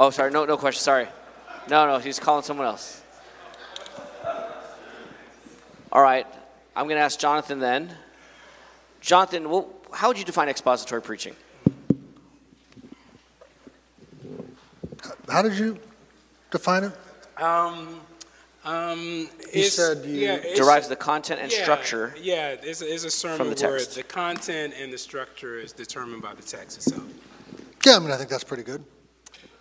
Oh, sorry. No, no question. Sorry. No, no. He's calling someone else. All right. I'm going to ask Jonathan then. Jonathan, well, how would you define expository preaching? How did you define it? Um, um, You said you- yeah, Derives the content and yeah, structure. Yeah, it's a, it's a sermon from the where text. the content and the structure is determined by the text itself. Yeah, I mean, I think that's pretty good.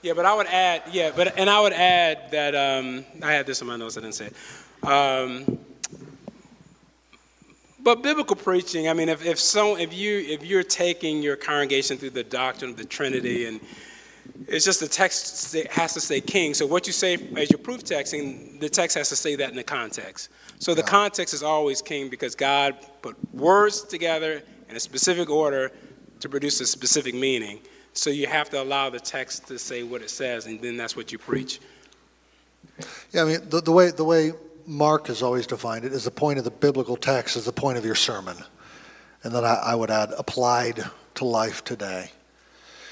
Yeah, but I would add, yeah, but and I would add that um, I had this in my notes. I didn't say it. Um, but biblical preaching, I mean, if if so, if you if you're taking your congregation through the doctrine of the Trinity, and it's just the text has to say King. So what you say as your proof text, and the text has to say that in the context. So the context is always King because God put words together in a specific order to produce a specific meaning. So you have to allow the text to say what it says, and then that's what you preach. Yeah, I mean, the, the way the way Mark has always defined it is the point of the biblical text is the point of your sermon, and then I, I would add applied to life today.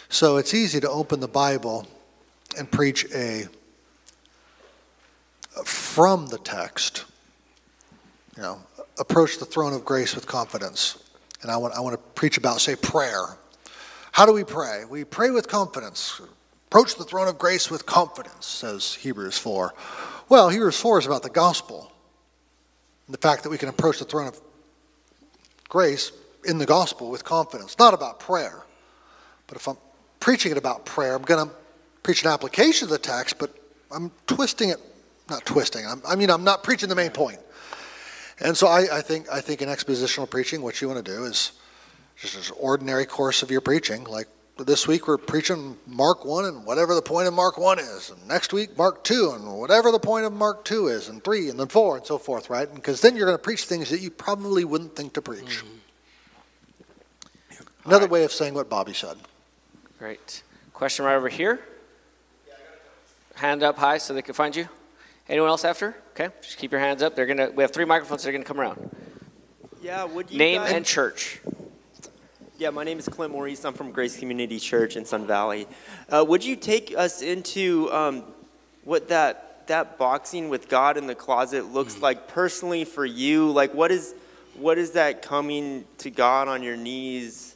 So it's easy to open the Bible and preach a from the text. You know, approach the throne of grace with confidence, and I want I want to preach about say prayer. How do we pray? We pray with confidence. Approach the throne of grace with confidence, says Hebrews 4. Well, Hebrews 4 is about the gospel. The fact that we can approach the throne of grace in the gospel with confidence, not about prayer. But if I'm preaching it about prayer, I'm going to preach an application of the text, but I'm twisting it, not twisting, I'm, I mean, I'm not preaching the main point. And so I, I, think, I think in expositional preaching, what you want to do is just an ordinary course of your preaching, like this week we're preaching Mark 1 and whatever the point of Mark 1 is. And next week, Mark 2 and whatever the point of Mark 2 is, and 3 and then 4 and so forth, right? Because then you're going to preach things that you probably wouldn't think to preach. Mm-hmm. Another right. way of saying what Bobby said. Great. Question right over here. Hand up high so they can find you. Anyone else after? Okay, just keep your hands up. They're gonna. We have three microphones. They're gonna come around. Yeah, would you Name guys- and church. Yeah, my name is Clint Maurice. I'm from Grace Community Church in Sun Valley. Uh, would you take us into um, what that that boxing with God in the closet looks like personally for you? Like, what is what is that coming to God on your knees,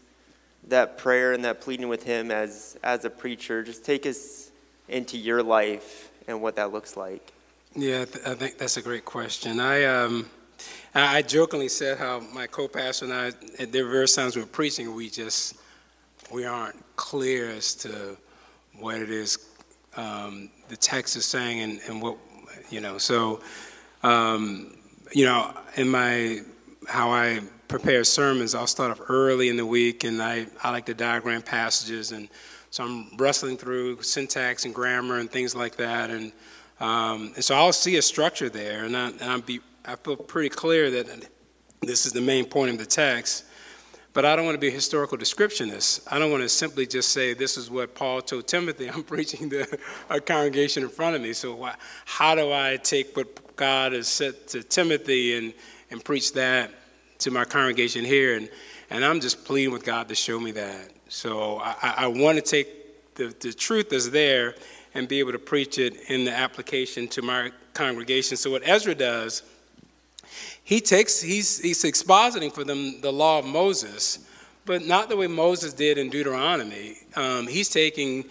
that prayer and that pleading with Him as as a preacher? Just take us into your life and what that looks like. Yeah, th- I think that's a great question. I um, I jokingly said how my co-pastor and I, at there various times we were preaching, we just we aren't clear as to what it is um, the text is saying and, and what you know. So um, you know, in my how I prepare sermons, I'll start off early in the week, and I, I like to diagram passages, and so I'm wrestling through syntax and grammar and things like that, and um, and so I'll see a structure there, and I and I be I feel pretty clear that this is the main point of the text. But I don't want to be a historical descriptionist. I don't want to simply just say this is what Paul told Timothy. I'm preaching to a congregation in front of me. So why, how do I take what God has said to Timothy and, and preach that to my congregation here? And, and I'm just pleading with God to show me that. So I, I want to take the, the truth that's there and be able to preach it in the application to my congregation. So what Ezra does he takes he's he's expositing for them the law of Moses, but not the way Moses did in Deuteronomy. Um, he's taking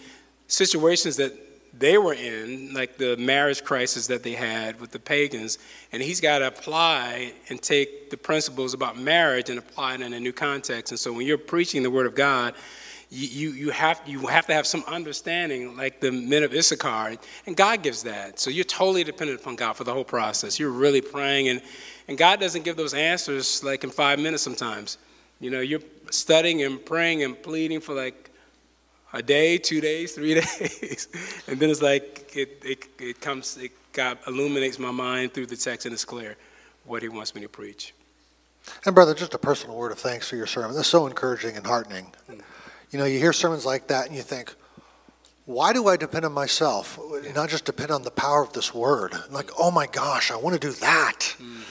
situations that they were in, like the marriage crisis that they had with the pagans, and he's got to apply and take the principles about marriage and apply it in a new context. And so when you're preaching the word of God, you, you, have, you have to have some understanding, like the men of Issachar, and God gives that. So you're totally dependent upon God for the whole process. You're really praying, and, and God doesn't give those answers like in five minutes sometimes. You know, you're studying and praying and pleading for like a day, two days, three days, and then it's like it, it, it comes, it God illuminates my mind through the text, and it's clear what He wants me to preach. And brother, just a personal word of thanks for your sermon. That's so encouraging and heartening. Mm. You know, you hear sermons like that and you think, why do I depend on myself? Not just depend on the power of this word. Like, oh my gosh, I want to do that. Mm,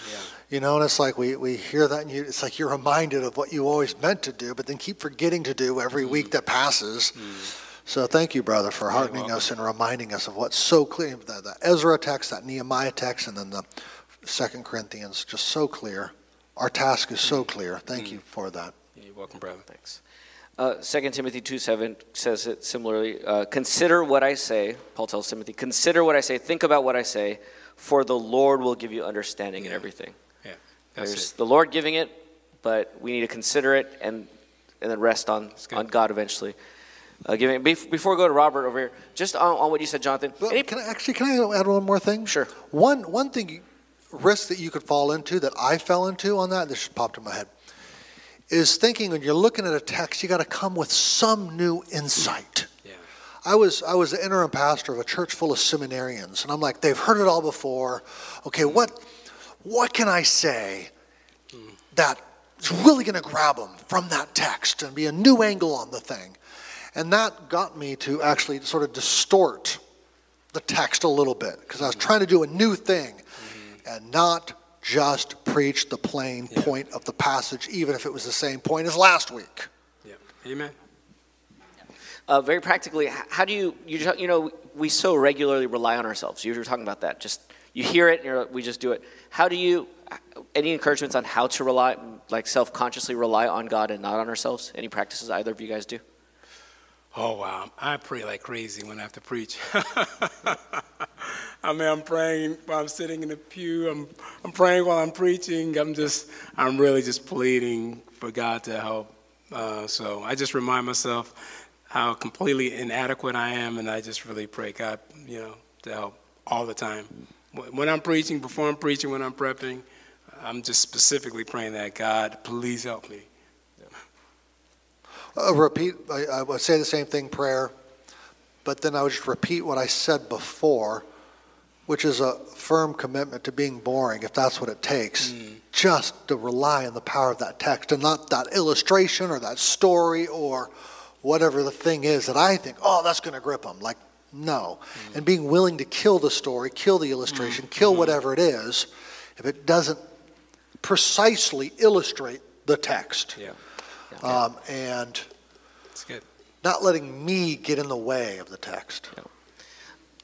you know, and it's like we, we hear that and you, it's like you're reminded of what you always meant to do, but then keep forgetting to do every week mm. that passes. Mm. So thank you, brother, for heartening us and reminding us of what's so clear. The, the Ezra text, that Nehemiah text, and then the Second Corinthians, just so clear. Our task is so clear. Thank you for that. You're welcome, brother. Thanks. Uh, 2 Timothy 2 7 says it similarly. Uh, consider what I say, Paul tells Timothy, consider what I say, think about what I say, for the Lord will give you understanding in everything. Yeah, that's There's it. the Lord giving it, but we need to consider it and, and then rest on, on God eventually. Uh, giving, before we go to Robert over here, just on, on what you said, Jonathan. Well, any- can I, actually, can I add one more thing? Sure. One, one thing, you- risk that you could fall into, that I fell into on that, this just popped in my head, is thinking when you're looking at a text, you got to come with some new insight. Yeah. I was I was the interim pastor of a church full of seminarians, and I'm like, they've heard it all before. Okay, what what can I say that is really going to grab them from that text and be a new angle on the thing? And that got me to actually sort of distort the text a little bit because I was trying to do a new thing mm-hmm. and not just preach the plain Yeah. point of the passage, even if it was the same point as last week. Yeah. Amen. Uh, very practically, how do you, you, you know, we so regularly rely on ourselves. You were talking about that. Just, you hear it and you're, we just do it. How do you, any encouragements on how to rely, like self consciously rely on God and not on ourselves? Any practices either of you guys do? Oh wow, I pray like crazy when I have to preach. I mean, I'm praying while I'm sitting in the pew. I'm I'm praying while I'm preaching. I'm just I'm really just pleading for God to help. Uh, so I just remind myself how completely inadequate I am, and I just really pray God, you know, to help all the time. When I'm preaching, before I'm preaching, when I'm prepping, I'm just specifically praying that God, please help me. Uh, repeat, I, I would say the same thing, prayer, but then I would just repeat what I said before, which is a firm commitment to being boring, if that's what it takes, mm. just to rely on the power of that text and not that illustration or that story or whatever the thing is that I think, oh, that's going to grip them. Like, no. Mm. And being willing to kill the story, kill the illustration, mm. kill mm-hmm. whatever it is, if it doesn't precisely illustrate the text. Yeah, Um, and it's good. not letting me get in the way of the text.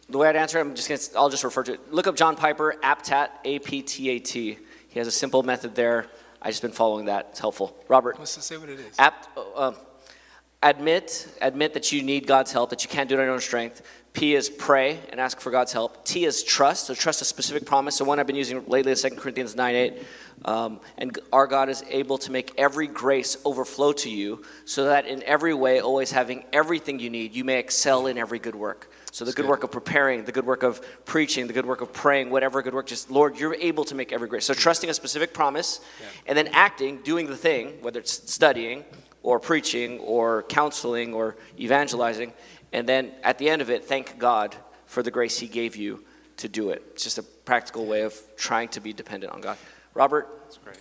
The way I'd answer it, I'm just gonna, I'll just refer to it. Look up John Piper, APTAT, A-P-T-A-T. He has a simple method there. I've just been following that. It's helpful. Robert, Let's just say what it is. apt, uh, um, admit, admit that you need God's help, that you can't do it on your own strength. P is pray and ask for God's help. T is trust, so trust a specific promise. So one I've been using lately is 2 Corinthians 9 8. Um, and our God is able to make every grace overflow to you, so that in every way, always having everything you need, you may excel in every good work. So the good good. work of preparing, the good work of preaching, the good work of praying, whatever good work, just Lord, you're able to make every grace. So trusting a specific promise and then acting, doing the thing, whether it's studying or preaching or counseling or evangelizing, and then at the end of it, thank God for the grace He gave you to do it. It's just a practical way of trying to be dependent on God. Robert, That's great.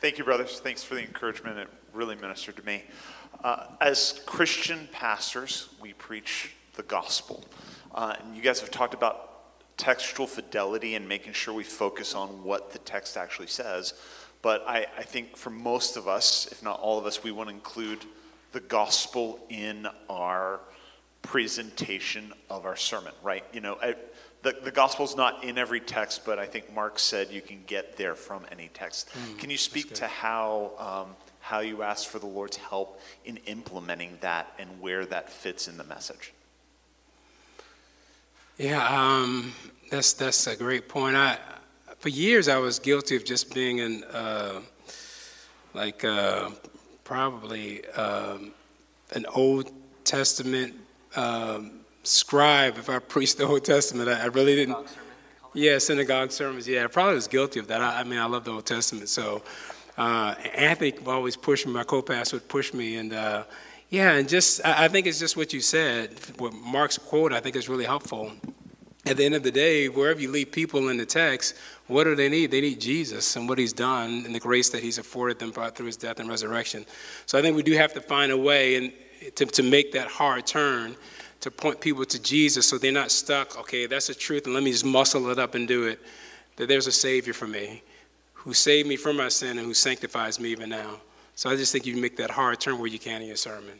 Thank you, brothers. Thanks for the encouragement. It really ministered to me. Uh, as Christian pastors, we preach the gospel. Uh, and you guys have talked about textual fidelity and making sure we focus on what the text actually says. But I, I think for most of us, if not all of us, we want to include the gospel in our presentation of our sermon, right? You know, I, the, the gospel's not in every text, but I think Mark said you can get there from any text. can you speak to how, um, how you ask for the Lord's help in implementing that and where that fits in the message? Yeah, um, that's that's a great point. I for years I was guilty of just being in, uh, like uh, probably um, an Old Testament um, scribe. If I preached the Old Testament, I, I really didn't. Yeah, synagogue sermons. Yeah, I probably was guilty of that. I, I mean, I love the Old Testament. So uh, Anthony always push me. My co-pastor would push me, and uh, yeah, and just I, I think it's just what you said. What Mark's quote, I think, is really helpful. At the end of the day, wherever you leave people in the text, what do they need? They need Jesus and what He's done and the grace that He's afforded them through His death and resurrection. So I think we do have to find a way and to, to make that hard turn to point people to Jesus so they're not stuck, okay, that's the truth, and let me just muscle it up and do it. That there's a Savior for me who saved me from my sin and who sanctifies me even now. So I just think you make that hard turn where you can in your sermon.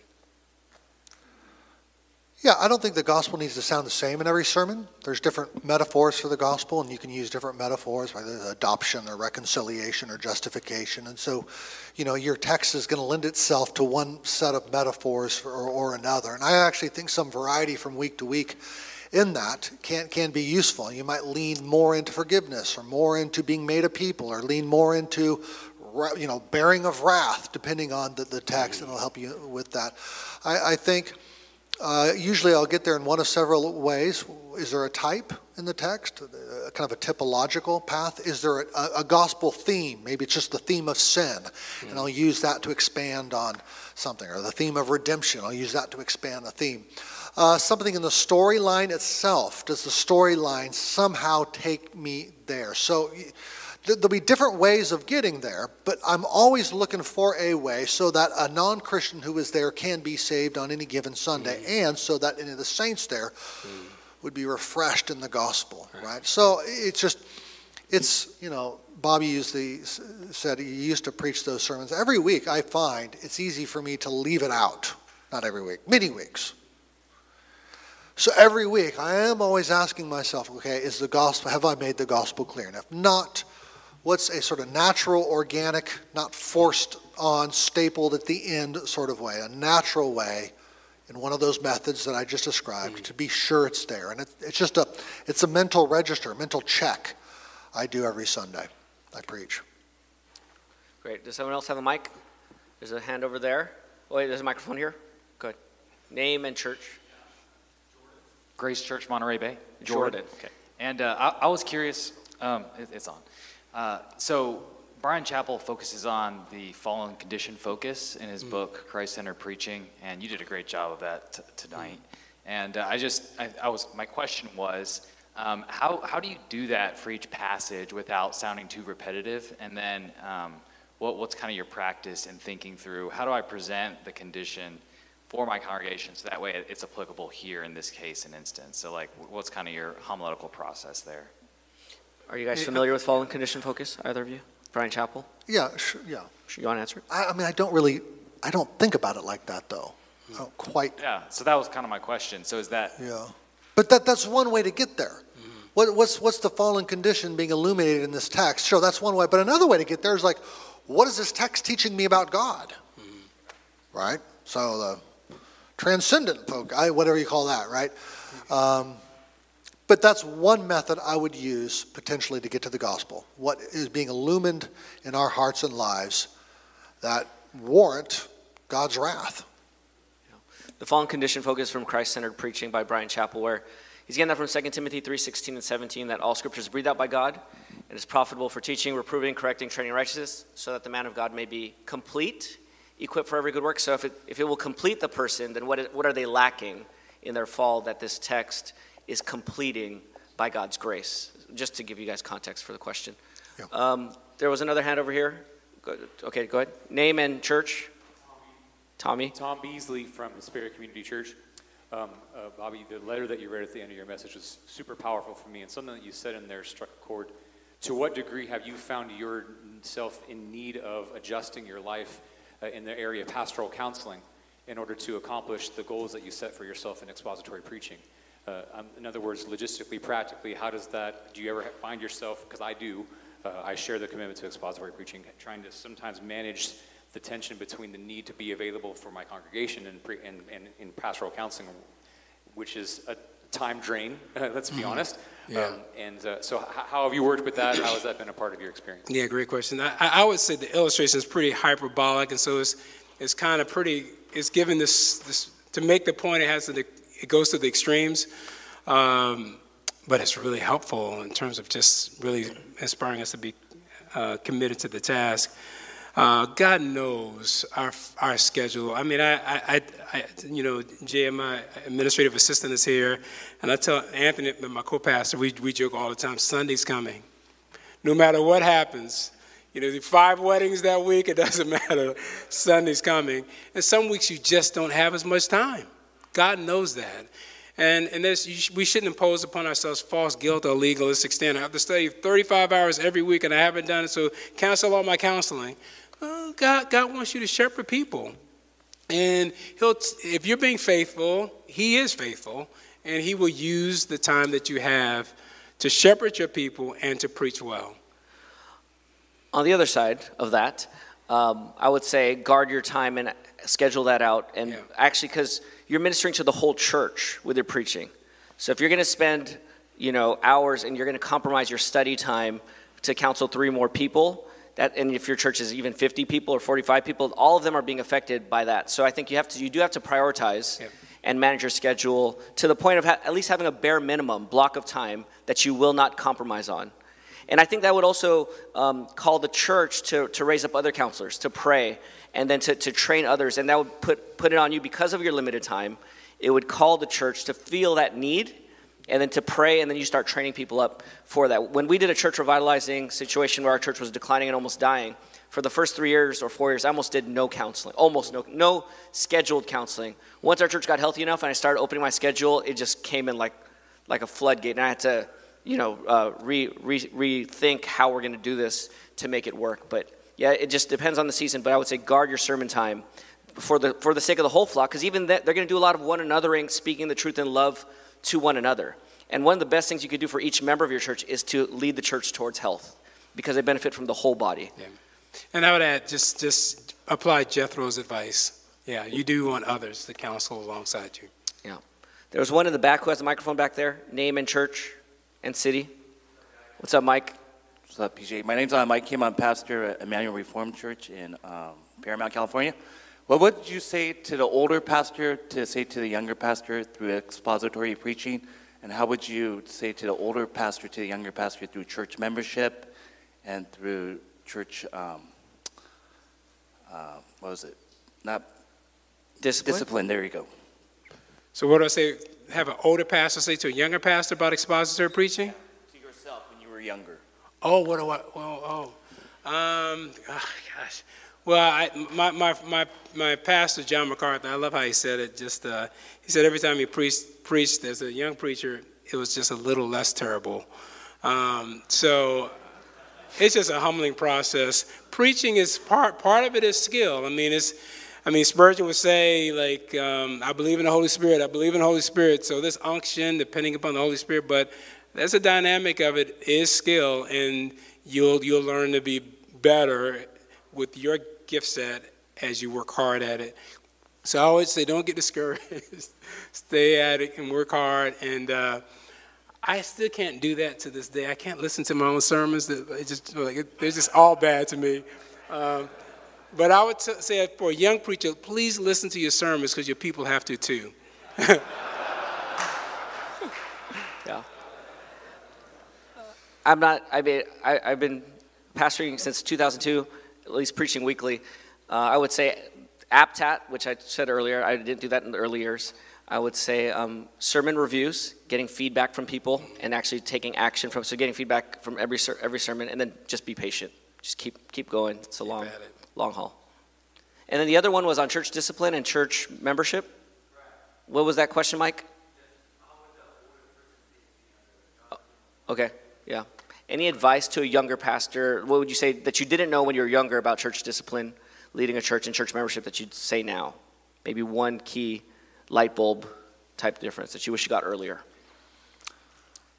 Yeah, I don't think the gospel needs to sound the same in every sermon. There's different metaphors for the gospel, and you can use different metaphors, whether adoption or reconciliation or justification. And so, you know, your text is going to lend itself to one set of metaphors or, or another. And I actually think some variety from week to week in that can, can be useful. You might lean more into forgiveness or more into being made a people or lean more into you know, bearing of wrath, depending on the, the text, and it'll help you with that. I, I think uh, usually I'll get there in one of several ways. Is there a type in the text, kind of a typological path? Is there a, a, gospel theme? Maybe it's just the theme of sin, and I'll use that to expand on something, or the theme of redemption. I'll use that to expand a theme. Uh, something in the storyline itself. Does the storyline somehow take me there? So there'll be different ways of getting there, but I'm always looking for a way so that a non Christian who is there can be saved on any given Sunday, mm. and so that any of the saints there mm. would be refreshed in the gospel, right. right? So it's just, it's, you know, Bobby used the, said he used to preach those sermons. Every week I find it's easy for me to leave it out. Not every week, many weeks. So every week I am always asking myself, okay, is the gospel, have I made the gospel clear? And if not, what's a sort of natural, organic, not forced on, stapled at the end sort of way, a natural way in one of those methods that I just described mm-hmm. to be sure it's there. And it, it's just a, it's a mental register, mental check I do every Sunday. I preach. Great. Does someone else have a mic? There's a hand over there. Oh, wait, there's a microphone here. Good. Name and church. Grace Church, Monterey Bay. Jordan. Jordan. Okay. And uh, I, I, was curious. Um, it, it's on. Uh, so Brian Chapell focuses on the fallen condition focus in his mm. book Christ-centered preaching, and you did a great job of that t- tonight. Mm. And uh, I just, I, I, was, my question was, um, how how do you do that for each passage without sounding too repetitive? And then, um, what what's kind of your practice in thinking through how do I present the condition for my congregation so that way it's applicable here in this case and instance? So, like, what's kind of your homiletical process there? Are you guys familiar with fallen condition focus, either of you? Brian Chapell? Yeah, sure, yeah. You want to answer it? I, I mean, I don't really, I don't think about it like that, though. I don't quite. Yeah, so that was kind of my question. So is that. Yeah. But that, that's one way to get there. Mm-hmm. What, what's, what's the fallen condition being illuminated in this text? Sure, that's one way. But another way to get there is like, what is this text teaching me about God? Mm-hmm. Right? So the transcendent folk, I, whatever you call that, right? Um, but that's one method I would use potentially to get to the gospel. What is being illumined in our hearts and lives that warrant God's wrath. The fallen condition focus from Christ centered preaching by Brian Chapell, where he's getting that from 2 Timothy 3:16 and 17, that all scripture is breathed out by God and is profitable for teaching, reproving, correcting, training righteousness, so that the man of God may be complete, equipped for every good work. So if it, if it will complete the person, then what, what are they lacking in their fall that this text is completing by God's grace. Just to give you guys context for the question. Yeah. Um, there was another hand over here. Go, okay, go ahead. Name and church. Tommy. Tom Beasley from Spirit Community Church. Um, uh, Bobby, the letter that you read at the end of your message was super powerful for me, and something that you said in there struck a chord. To what degree have you found yourself in need of adjusting your life uh, in the area of pastoral counseling in order to accomplish the goals that you set for yourself in expository preaching? Uh, um, in other words, logistically, practically, how does that, do you ever find yourself, because I do, uh, I share the commitment to expository preaching, trying to sometimes manage the tension between the need to be available for my congregation and, pre, and, and in pastoral counseling, which is a time drain, let's be mm-hmm. honest. Yeah. Um, and uh, so, h- how have you worked with that? How has that been a part of your experience? Yeah, great question. I, I would say the illustration is pretty hyperbolic, and so it's, it's kind of pretty, it's given this, this, to make the point, it has to it goes to the extremes, um, but it's really helpful in terms of just really inspiring us to be uh, committed to the task. Uh, God knows our our schedule. I mean, I, I, I, you know, Jay, my administrative assistant is here, and I tell Anthony, my co-pastor, we we joke all the time. Sunday's coming, no matter what happens. You know, the five weddings that week, it doesn't matter. Sunday's coming, and some weeks you just don't have as much time. God knows that. And, and we shouldn't impose upon ourselves false guilt or legalistic standard. I have to study 35 hours every week and I haven't done it, so cancel all my counseling. Well, God, God wants you to shepherd people. And he'll, if you're being faithful, he is faithful, and he will use the time that you have to shepherd your people and to preach well. On the other side of that, um, I would say guard your time and schedule that out. And Yeah. actually, because you're ministering to the whole church with your preaching. So if you're going to spend, you know, hours and you're going to compromise your study time to counsel three more people, that, and if your church is even 50 people or 45 people, all of them are being affected by that. So I think you have to, you do have to prioritize Yep. and manage your schedule to the point of ha- at least having a bare minimum block of time that you will not compromise on. And I think that would also um, call the church to, to raise up other counselors, to pray, and then to, to train others. And that would put, put it on you because of your limited time. It would call the church to feel that need and then to pray, and then you start training people up for that. When we did a church revitalizing situation where our church was declining and almost dying, for the first three years or four years, I almost did no counseling, almost no, no scheduled counseling. Once our church got healthy enough and I started opening my schedule, it just came in like, like a floodgate, and I had to, you know, uh, re, re, rethink how we're going to do this to make it work. But yeah, it just depends on the season. But I would say guard your sermon time for the for the sake of the whole flock, because even that, they're going to do a lot of one anothering, speaking the truth in love to one another. And one of the best things you could do for each member of your church is to lead the church towards health, because they benefit from the whole body. And I would add, just, just apply Jethro's advice. Yeah, you do want others to counsel alongside you. Yeah. There was one in the back who has a microphone back there. Name and church and city. What's up, Mike? What's up, PJ? My name's uh, Mike Kim. I'm pastor at Emmanuel Reformed Church in um, Paramount, California. What would you say to the older pastor to say to the younger pastor through expository preaching? And how would you say to the older pastor to the younger pastor through church membership and through church, um, uh, what was it? Not Discipline. discipline, there you go. So what do I say? Have an older pastor say to a younger pastor about expository preaching? To yourself when you were younger. Oh, what do I? Well, oh, um, oh, gosh. Well, I, my, my, my, my pastor, John MacArthur, I love how he said it. Just uh, he said every time he preached, preached as a young preacher, it was just a little less terrible. Um, so it's just a humbling process. Preaching is part part of it is skill. I mean, it's. I mean, Spurgeon would say, like, um, I believe in the Holy Spirit. I believe in the Holy Spirit. So this unction, depending upon the Holy Spirit, but that's a dynamic of it is skill, and you'll you'll learn to be better with your gift set as you work hard at it. So I always say, don't get discouraged. Stay at it and work hard. And uh, I still can't do that to this day. I can't listen to my own sermons. That just like they're just all bad to me. Um, but I would say for a young preacher, please listen to your sermons because your people have to too. Yeah. I'm not, I mean, I, I've been pastoring since 2002, at least preaching weekly. Uh, I would say APTAT, which I said earlier, I didn't do that in the early years. I would say um, sermon reviews, getting feedback from people and actually taking action from, so getting feedback from every, ser- every sermon and then just be patient. Just keep, keep going. It's a long, it. long haul. And then the other one was on church discipline and church membership. What was that question, Mike? Okay, yeah. Any advice to a younger pastor? What would you say that you didn't know when you were younger about church discipline, leading a church and church membership that you'd say now? Maybe one key light bulb type difference that you wish you got earlier.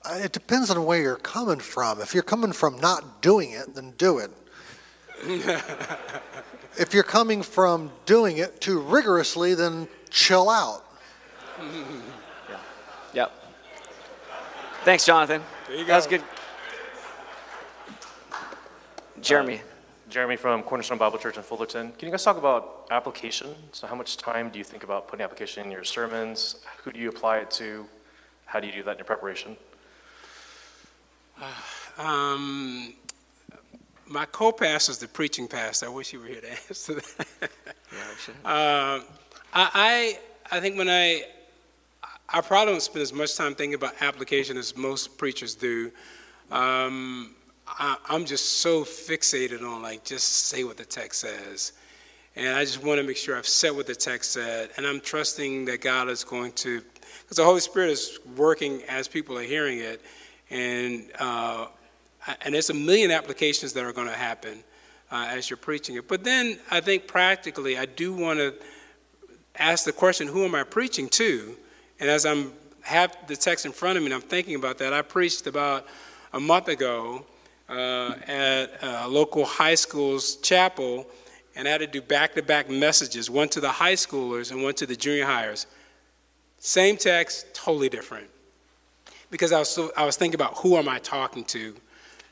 Uh, It depends on where you're coming from. If you're coming from not doing it, then do it. if you're coming from doing it too rigorously, then chill out. Yeah. Yep. Thanks, Jonathan. There you That was good. Jeremy. Jeremy from Cornerstone Bible Church in Fullerton. Can you guys talk about application? So, how much time do you think about putting application in your sermons? Who do you apply it to? How do you do that in your preparation? Um, my co-pastor is the preaching pastor. I wish you were here to answer that. Um, I, I I think when I I probably don't spend as much time thinking about application as most preachers do. Um, I, I'm just so fixated on like just say what the text says, and I just want to make sure I've said what the text said, and I'm trusting that God is going to, because the Holy Spirit is working as people are hearing it, and uh, and there's a million applications that are going to happen uh, as you're preaching it. But then I think practically, I do want to ask the question, who am I preaching to? And as I'm have the text in front of me and I'm thinking about that, I preached about a month ago uh, at a local high school's chapel, and I had to do back-to-back messages, one to the high schoolers and one to the junior hires. Same text, totally different. Because I was, so, I was thinking about who am I talking to,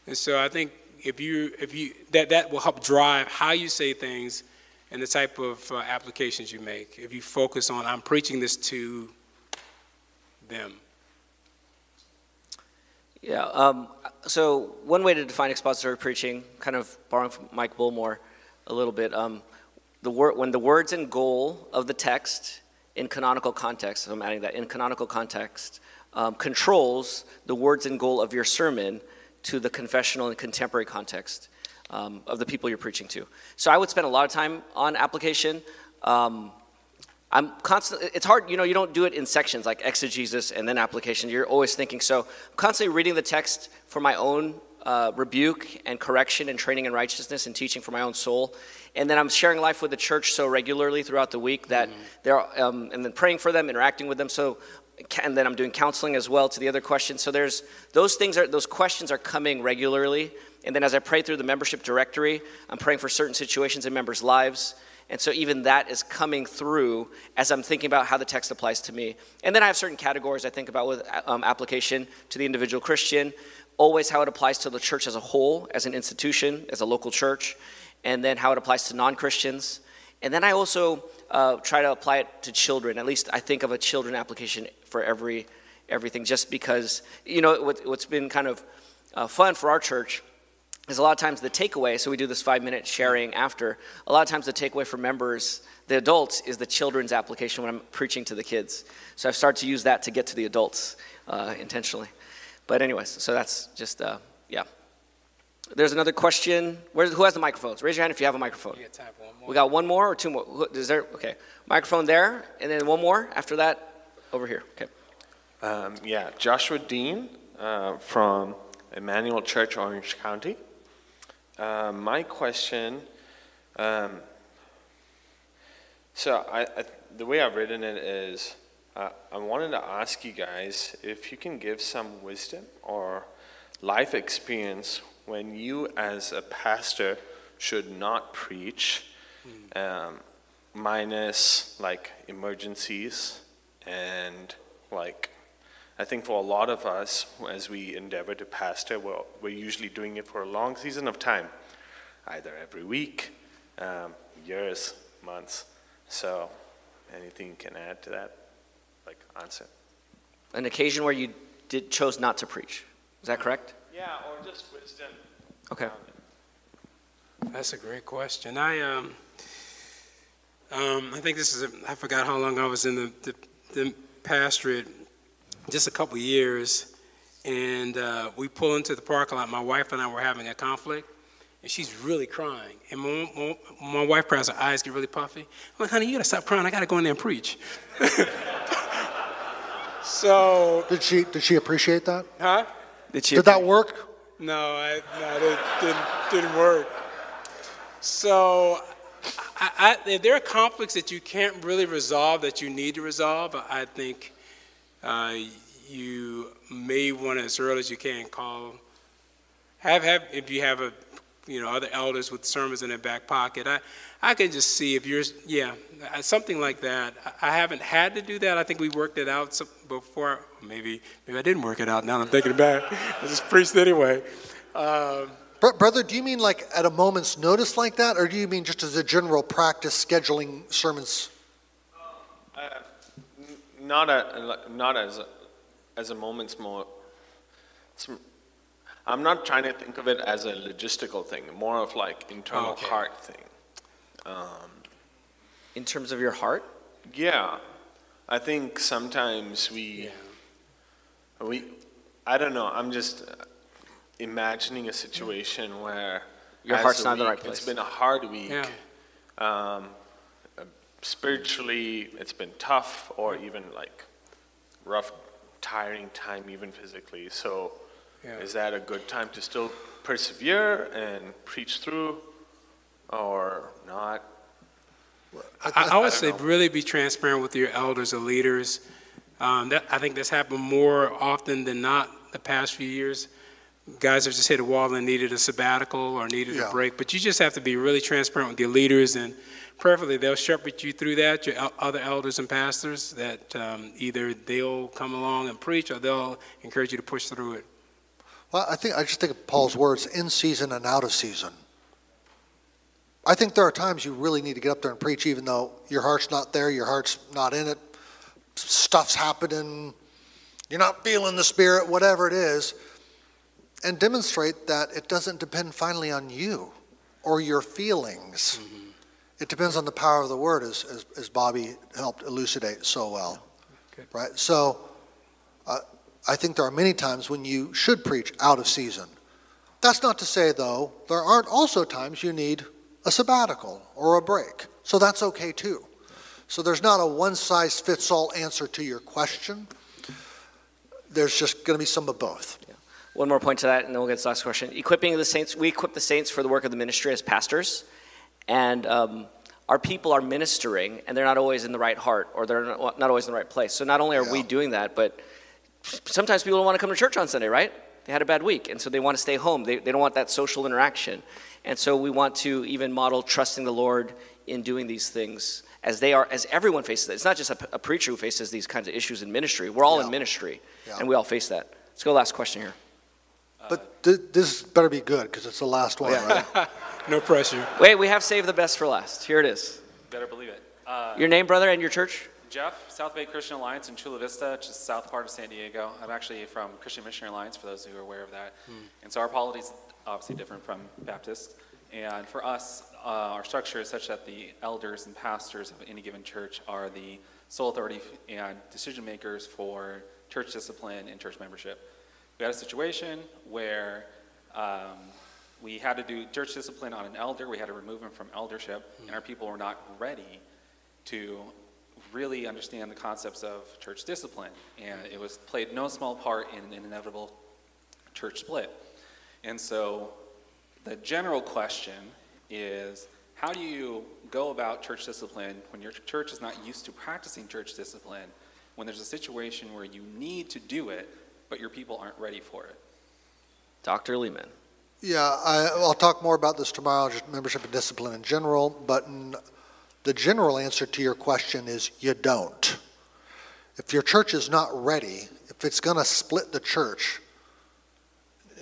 and so I think if you if you that that will help drive how you say things and the type of uh, applications you make. If you focus on I'm preaching this to them. Yeah. Um, so one way to define expository preaching, kind of borrowing from Mike Bullmore a little bit, um, the word when the words and goal of the text in canonical context, so I'm adding that in canonical context, um, controls the words and goal of your sermon to the confessional and contemporary context um, of the people you're preaching to. So I would spend a lot of time on application. I'm constantly, it's hard, you know, you don't do it in sections like exegesis and then application. You're always thinking. So I'm constantly reading the text for my own uh, rebuke and correction and training in righteousness and teaching for my own soul. And then I'm sharing life with the church so regularly throughout the week that mm-hmm. they're, um, and then praying for them, interacting with them. So and then I'm doing counseling as well to the other questions. So there's those things are those questions are coming regularly. And then as I pray through the membership directory, I'm praying for certain situations in members' lives. And so even that is coming through as I'm thinking about how the text applies to me. And then I have certain categories I think about with um, application to the individual Christian, always how it applies to the church as a whole, as an institution, as a local church, and then how it applies to non Christians. And then I also uh, try to apply it to children. At least I think of a children application for every everything, just because you know what, what's been kind of uh, fun for our church is a lot of times the takeaway. So we do this five minute sharing after. A lot of times the takeaway for members, the adults, is the children's application when I'm preaching to the kids. So I've started to use that to get to the adults uh, intentionally. But anyways, so that's just uh, yeah. There's another question. Where, who has the microphones? Raise your hand if you have a microphone. We got one more or two more? Is there? Okay. Microphone there, and then one more after that over here. Okay. Um, yeah, Joshua Dean uh, from Emmanuel Church, Orange County. Uh, my question um, so I, I, the way I've written it is uh, I wanted to ask you guys if you can give some wisdom or life experience when you, as a pastor, should not preach, um, minus like emergencies and like I think for a lot of us, as we endeavor to pastor, well, we're usually doing it for a long season of time, either every week, um, years, months. So, anything you can add to that, like answer? An occasion where you did chose not to preach. Is that correct? Yeah, or just wisdom. Okay. That's a great question. I um, um, I think this is a, I forgot how long I was in the, the, the pastorate, just a couple years, and uh, we pull into the parking lot. My wife and I were having a conflict, and she's really crying. And my, my, my wife cries, her eyes get really puffy. I'm like, honey, you gotta stop crying. I gotta go in there and preach. so did she did she appreciate that? Huh? Did she? Did that work? No, I, no, it didn't, didn't work. So I, I, there are conflicts that you can't really resolve that you need to resolve. I think uh, you may want to, as early as you can, call. Have have if you have a, you know, other elders with sermons in their back pocket. I I can just see if you're, yeah, something like that. I haven't had to do that. I think we worked it out before. Maybe maybe I didn't work it out. Now I'm thinking about. I just preached anyway. Um, Brother, do you mean like at a moment's notice like that, or do you mean just as a general practice scheduling sermons? Uh, not, a, not as, a, as a moment's more. I'm not trying to think of it as a logistical thing, more of like internal okay. heart thing. Um, In terms of your heart? Yeah, I think sometimes we, yeah. we, I don't know. I'm just imagining a situation where your heart's not in the right place. It's been a hard week. Yeah. Um, spiritually, it's been tough, or even like rough, tiring time, even physically. So, yeah. is that a good time to still persevere and preach through, or not? I, I would say really be transparent with your elders or leaders. Um, that, I think that's happened more often than not the past few years. Guys have just hit a wall and needed a sabbatical or needed Yeah. a break. But you just have to be really transparent with your leaders, and prayerfully they'll shepherd you through that. Your other elders and pastors that um, either they'll come along and preach or they'll encourage you to push through it. Well, I think I just think of Paul's words in season and out of season. I think there are times you really need to get up there and preach, even though your heart's not there, your heart's not in it, stuff's happening, you're not feeling the spirit, whatever it is, and demonstrate that it doesn't depend finally on you or your feelings. It depends on the power of the word, as, as, as Bobby helped elucidate so well. Good. Right? So, uh, I think there are many times when you should preach out of season. That's not to say, though, there aren't also times you need a sabbatical or a break. So that's okay too. So there's not a one size fits all answer to your question. There's just going to be some of both. One more point to that, and then we'll get to the last question. Equipping the saints, we equip the saints for the work of the ministry as pastors, and um, our people are ministering, and they're not always in the right heart, or they're not, always in the right place. So not only are we doing that, but sometimes people don't want to come to church on Sunday, right? They had a bad week, and so they want to stay home. They, they don't want that social interaction. And so we want to even model trusting the Lord in doing these things as they are, as everyone faces it. It's not just a, a preacher who faces these kinds of issues in ministry. We're all Yeah. in ministry, Yeah. and we all face that. Let's go last question here. But th- this better be good because it's the last one, right? No pressure. Wait, we have saved the best for last. Here it is. Better believe it. Uh, Your name, brother, and your church? Jeff, South Bay Christian Alliance in Chula Vista, just south part of San Diego. I'm actually from Christian Missionary Alliance, for those who are aware of that. And so our polity is obviously different from Baptist. And for us, uh, our structure is such that the elders and pastors of any given church are the sole authority and decision makers for church discipline and church membership. We had a situation where um, we had to do church discipline on an elder. We had to remove him from eldership, and our people were not ready to really understand the concepts of church discipline. And it was played no small part in an inevitable church split. And so the general question is how do you go about church discipline when your church is not used to practicing church discipline, when there's a situation where you need to do it, but your people aren't ready for it? Dr. Leeman. Yeah, I, I'll talk more about this tomorrow, just membership and discipline in general, but in, the general answer to your question is you don't. If your church is not ready, if it's going to split the church,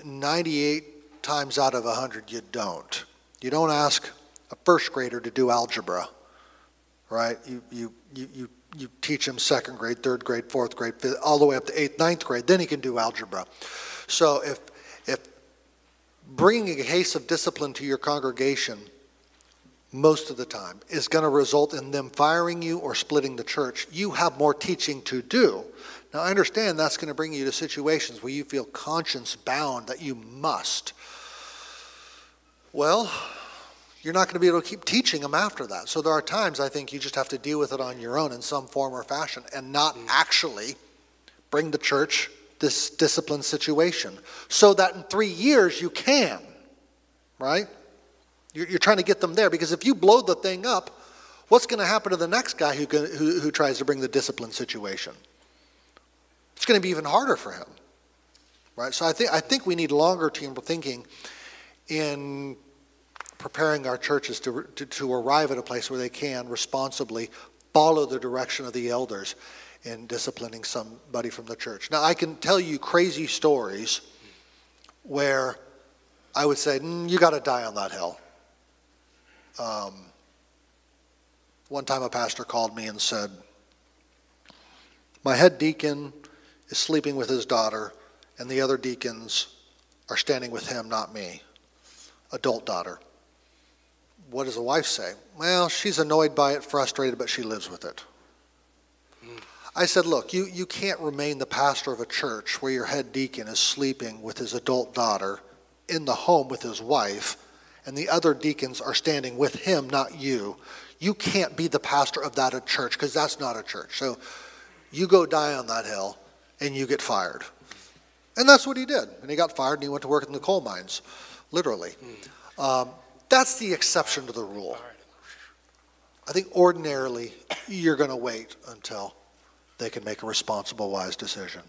98 times out of 100, you don't. You don't ask a first grader to do algebra, right? You, you, you, you, you teach him second grade, third grade, fourth grade, fifth, all the way up to eighth, ninth grade, then he can do algebra. So if, if bringing a case of discipline to your congregation most of the time is going to result in them firing you or splitting the church, you have more teaching to do. Now, I understand that's going to bring you to situations where you feel conscience bound that you must. Well, you're not going to be able to keep teaching them after that. So there are times I think you just have to deal with it on your own in some form or fashion and not mm. actually bring the church this discipline situation so that in three years you can, right? You're, you're trying to get them there because if you blow the thing up, what's going to happen to the next guy who, can, who, who tries to bring the discipline situation? It's going to be even harder for him, right? So I think, I think we need longer term thinking in preparing our churches to, to, to arrive at a place where they can responsibly follow the direction of the elders in disciplining somebody from the church. Now, I can tell you crazy stories where I would say, mm, you got to die on that hill. Um, one time a pastor called me and said, My head deacon is sleeping with his daughter, and the other deacons are standing with him, not me. Adult daughter. What does the wife say? Well, she's annoyed by it, frustrated, but she lives with it. I said, Look, you, you can't remain the pastor of a church where your head deacon is sleeping with his adult daughter in the home with his wife, and the other deacons are standing with him, not you. You can't be the pastor of that at church because that's not a church. So you go die on that hill and you get fired. And that's what he did. And he got fired and he went to work in the coal mines, literally. Um, that's the exception to the rule. I think ordinarily you're going to wait until they can make a responsible, wise decision.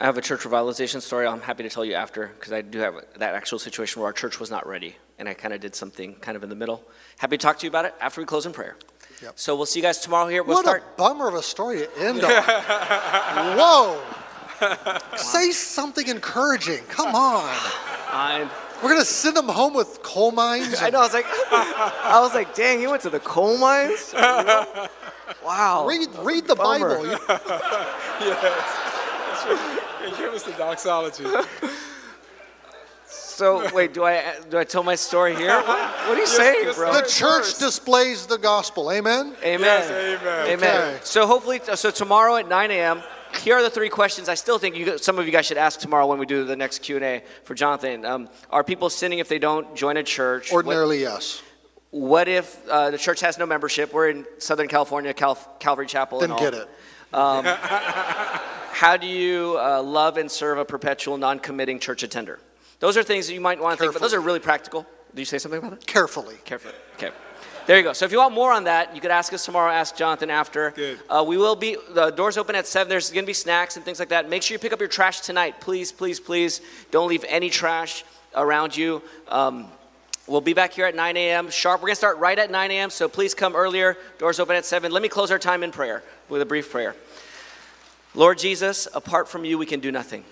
I have a church revitalization story I'm happy to tell you after because I do have that actual situation where our church was not ready and I kind of did something kind of in the middle. Happy to talk to you about it after we close in prayer. Yep. So we'll see you guys tomorrow here. We'll what start. a bummer of a story to end on. Whoa. Say something encouraging. Come on. I'm, We're going to send them home with coal mines. I know. I was like, I was like, dang, he went to the coal mines. Wow. Read, read the Bummer. Bible. Yes. Give us the doxology. So wait, do I do I tell my story here? What, what are you saying, bro? the church displays the gospel. Amen? Amen. Yes, amen. Amen. Okay. So hopefully, so tomorrow at 9 a.m. Here are the three questions. I still think you, some of you guys should ask tomorrow when we do the next Q and A for Jonathan. Um, are people sinning if they don't join a church? What- Ordinarily, yes. What, if uh, the church has no membership? We're in Southern California, Cal- Calvary Chapel. Then and all. get it. How do you uh, love and serve a perpetual, non-committing church attender? Those are things that you might want to think, but those are really practical. Do you say something about that? Carefully. Carefully. Okay. There you go. So if you want more on that, you could ask us tomorrow. Ask Jonathan after. Good. Uh, we will be the doors open at seven. There's going to be snacks and things like that. Make sure you pick up your trash tonight, please, please, please. Don't leave any trash around you. Um, we'll be back here at 9 a.m. sharp. We're going to start right at 9 a.m. So please come earlier. Doors open at seven. Let me close our time in prayer with a brief prayer. Lord Jesus, apart from you, we can do nothing,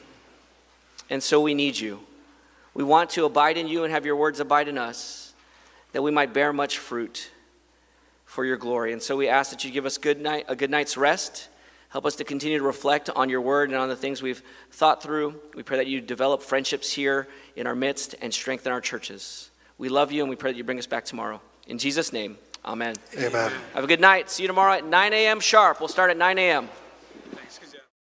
and so we need you. We want to abide in you and have your words abide in us, that we might bear much fruit for your glory. And so we ask that you give us good night, a good night's rest. Help us to continue to reflect on your word and on the things we've thought through. We pray that you develop friendships here in our midst and strengthen our churches. We love you and we pray that you bring us back tomorrow. In Jesus' name, amen. Amen. Have a good night. See you tomorrow at 9 a.m. sharp. We'll start at 9 a.m.